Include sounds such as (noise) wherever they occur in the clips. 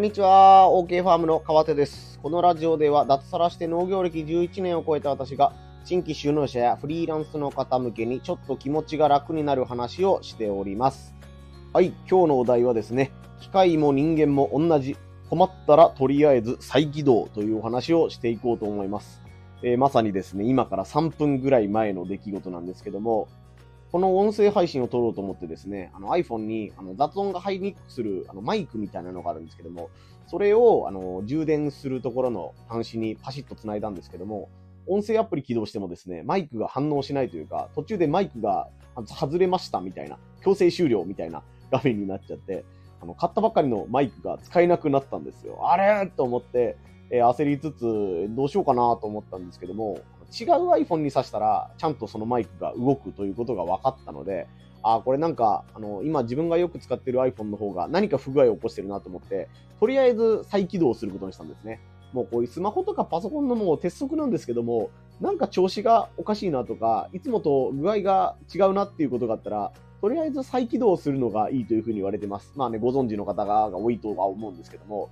こんにちは。OK ファームの川手です。このラジオでは脱サラして農業歴11年を超えた私が新規就農者やフリーランスの方向けにちょっと気持ちが楽になる話をしております。はい、今日のお題はですね、機械も人間も同じ。困ったらとりあえず再起動というお話をしていこうと思います。えーまさにですね、今から3分ぐらい前の出来事なんですけども、この音声配信を撮ろうと思ってですね、あの iPhone にあの雑音が入りにくくするあのマイクみたいなのがあるんですけども、それをあの充電するところの端子にパシッと繋いだんですけども、音声アプリ起動してもですね、マイクが反応しないというか、途中でマイクが外れましたみたいな、強制終了みたいな画面になっちゃって、あの、買ったばっかりのマイクが使えなくなったんですよ。あれ？と思って、えー焦りつつ、どうしようかなと思ったんですけども、違う iPhone に挿したら、ちゃんとそのマイクが動くということが分かったので、あーこれなんか、あの、今自分がよく使ってる iPhone の方が何か不具合を起こしてるなと思って、とりあえず再起動することにしたんですね。もうこういうスマホとかパソコンのもう鉄則なんですけども、なんか調子がおかしいなとか、いつもと具合が違うなっていうことがあったら、とりあえず再起動するのがいいというふうに言われてます。まあね、ご存知の方が多いとは思うんですけども。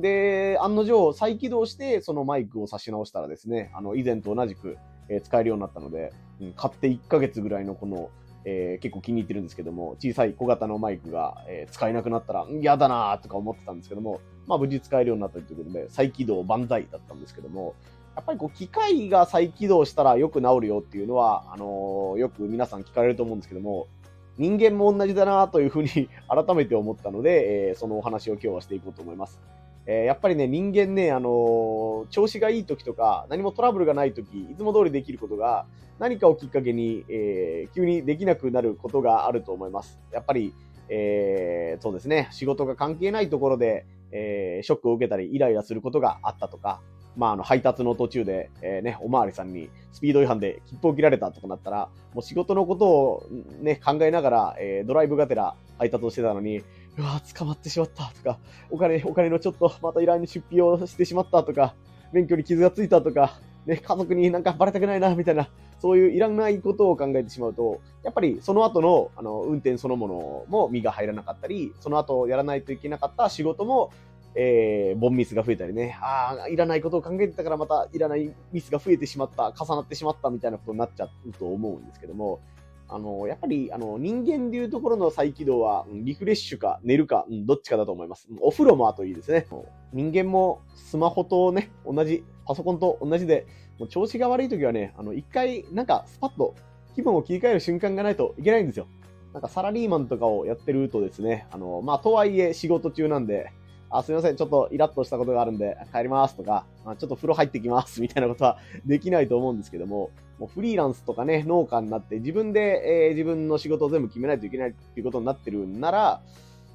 で、案の定再起動して、そのマイクを差し直したらですね、あの、以前と同じく、えー使えるようになったので、うん買って1ヶ月ぐらいのこの、えー結構気に入ってるんですけども、小さい小型のマイクが、えー使えなくなったら、嫌だなーとか思ってたんですけども、まあ無事使えるようになったということで、再起動万歳だったんですけども、やっぱりこう、機械が再起動したらよく治るよっていうのは、あのーよく皆さん聞かれると思うんですけども、人間も同じだなというふうに (laughs) 改めて思ったので、えーそのお話を今日はしていこうと思います。えーやっぱりね、人間ね、あのー調子がいい時とか、何もトラブルがない時、いつも通りできることが、何かをきっかけに、えー急にできなくなることがあると思います。やっぱり、えーそうですね、仕事が関係ないところで、えーショックを受けたり、イライラすることがあったとか、まあ、あの、配達の途中で、えーね、おまわりさんにスピード違反で切符を切られたとかなったら、もう仕事のことをね、考えながら、えードライブがてら配達をしてたのに、うわ捕まってしまった。とか、お金、お金のちょっとまた依頼に出費をしてしまったとか、免許に傷がついたとか、ね、家族になんかバレたくないな、みたいな、そういういらないことを考えてしまうと、やっぱりその後の、あの、運転そのものも身が入らなかったり、その後やらないといけなかった仕事も、えー、ボンミスが増えたりね、ああ、いらないことを考えてたからまたいらないミスが増えてしまった、重なってしまったみたいなことになっちゃうと思うんですけども、あの、やっぱり、あの、人間でいうところの再起動は、リフレッシュか寝るか、どっちかだと思います。お風呂もあといいですね。人間もスマホとね、同じ、パソコンと同じで、もう調子が悪い時はね、あの、一回、なんか、スパッと気分を切り替える瞬間がないといけないんですよ。なんかサラリーマンとかをやってるとですね、あの、まあ、とはいえ仕事中なんで、あ、すみません、ちょっとイラッとしたことがあるんで帰りますとか、あちょっと風呂入ってきますみたいなことはできないと思うんですけども、もうフリーランスとかね、農家になって自分で、えー自分の仕事を全部決めないといけないっていうことになってるんなら、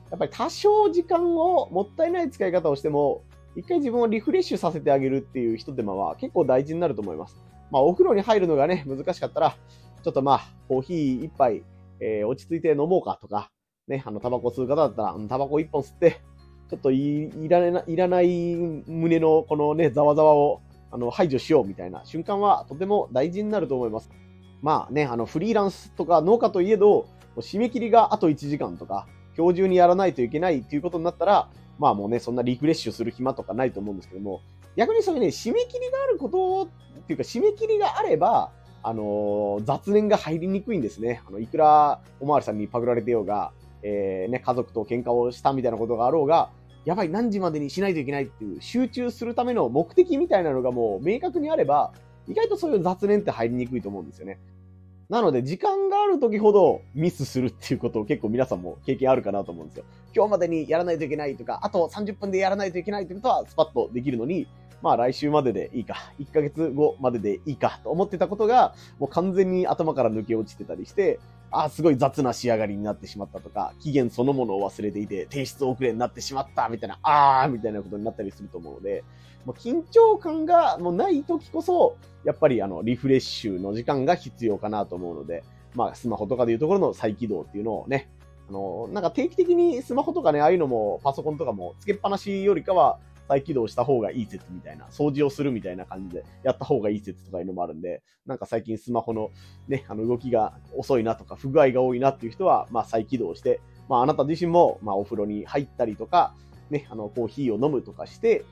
やっぱり多少時間をもったいない使い方をしても、一回自分をリフレッシュさせてあげるっていう一手間は結構大事になると思います。まあお風呂に入るのがね、難しかったら、ちょっとまあ、コーヒー一杯、えー落ち着いて飲もうかとか、ね、あの、タバコ吸う方だったら、タバコ一本吸って、ちょっといいらな、いらない胸のこのね、ざわざわを、あの、排除しようみたいな瞬間はとても大事になると思います。まあね、あの、フリーランスとか農家といえど、締め切りがあと1時間とか、今日中にやらないといけないっていうことになったら、まあもうね、そんなリフレッシュする暇とかないと思うんですけども、逆にそういうね、締め切りがあることっていうか、締め切りがあれば、あのー雑念が入りにくいんですね。あの、いくらおまわりさんにパクられてようが、えーね、家族と喧嘩をしたみたいなことがあろうが、やばい、何時までにしないといけないっていう集中するための目的みたいなのがもう明確にあれば、意外とそういう雑念って入りにくいと思うんですよね。なので、時間がある時ほどミスするっていうことを結構皆さんも経験あるかなと思うんですよ。今日までにやらないといけないとか、あと30分でやらないといけないってことはスパッとできるのに、まあ来週まででいいか、1ヶ月後まででいいかと思ってたことが、もう完全に頭から抜け落ちてたりして、あーすごい雑な仕上がりになってしまったとか、期限そのものを忘れていて、提出遅れになってしまったみたいな、あーみたいなことになったりすると思うので、もう緊張感がもうない時こそ、やっぱりあの、リフレッシュの時間が必要かなと思うので、まあ、スマホとかでいうところの再起動っていうのをね、あの、なんか定期的にスマホとかね、ああいうのもパソコンとかもつけっぱなしよりかは再起動した方がい。い。説みたい。な、掃除をするみたい。な感じでやった方がい。い。説とかい。うのもあるんで、なんか最近スマホのね、あの動きが遅い。なとか不具合が多いなっていう人は、まあ再起動して、まああなた自身も、まあお風呂に入ったりとか、ね、あの、コーヒーを飲むとかして、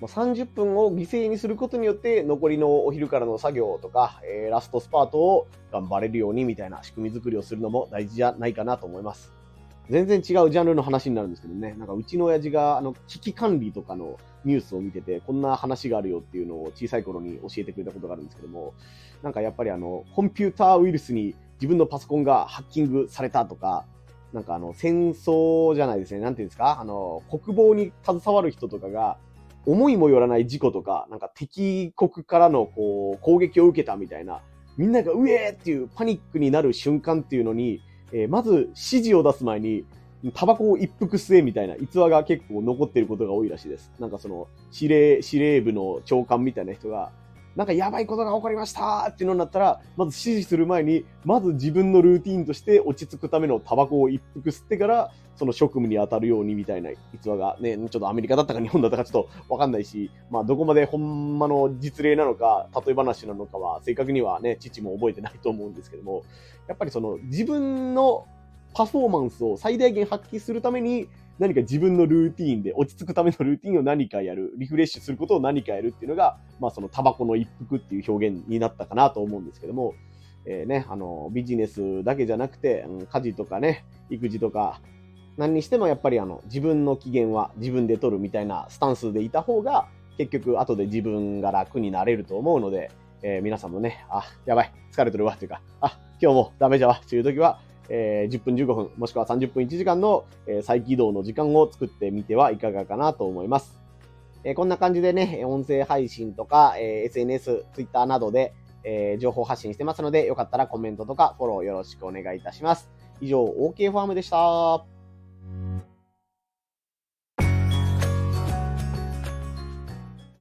30分を犠牲にすることによって、残りのお昼からの作業とか、えー、ラストスパートを頑張れるようにみたい。な仕組み作りをするのも大事じゃない。かなと思います。全然違うジャンルの話になるんですけどね、なんかうちの親父が、あの、危機管理とかのニュースを見てて、こんな話があるよっていうのを小さい頃に教えてくれたことがあるんですけども、なんかやっぱりあの、コンピューターウイルスに自分のパソコンがハッキングされたとか、なんかあの、戦争じゃないですね、なんていうんですか、あの、国防に携わる人とかが、思いもよらない事故とか、なんか敵国からのこう攻撃を受けたみたいな、みんながうえーっていうパニックになる瞬間っていうのに、えー、まず指示を出す前に、タバコを一服吸えみたいな逸話が結構残ってることが多いらしいです。なんかその、司令、司令部の長官みたいな人が、なんかやばいことが起こりましたっていうのになったら、まず指示する前に、まず自分のルーティンとして落ち着くためのタバコを一服吸ってから、その職務に当たるようにみたいな逸話がね、ちょっとアメリカだったか日本だったかちょっとわかんないし、まあどこまでほんまの実例なのか、例え話なのかは、正確にはね、父も覚えてないと思うんですけども、やっぱりその自分のパフォーマンスを最大限発揮するために、何か自分のルーティーンで落ち着くためのルーティンを何かやる、リフレッシュすることを何かやるっていうのが、まあそのタバコの一服っていう表現になったかなと思うんですけども、えー、ね、あの、ビジネスだけじゃなくて、うん、家事とかね、育児とか、何にしてもやっぱりあの、自分の機嫌は自分で取るみたいなスタンスでいた方が、結局後で自分が楽になれると思うので、えー、皆さんもね、あ、やばい、疲れてるわ、というか、あ、今日もダメじゃわ、という時は、えー、10分15分、もしくは30分1時間の、えー、再起動の時間を作ってみてはいかがかなと思います。え、こんな感じでね、音声配信とか、え、SNS、Twitter などで、え、情報発信してますので、よかったらコメントとかフォローよろしくお願いいたします。以上、OK ファームでした。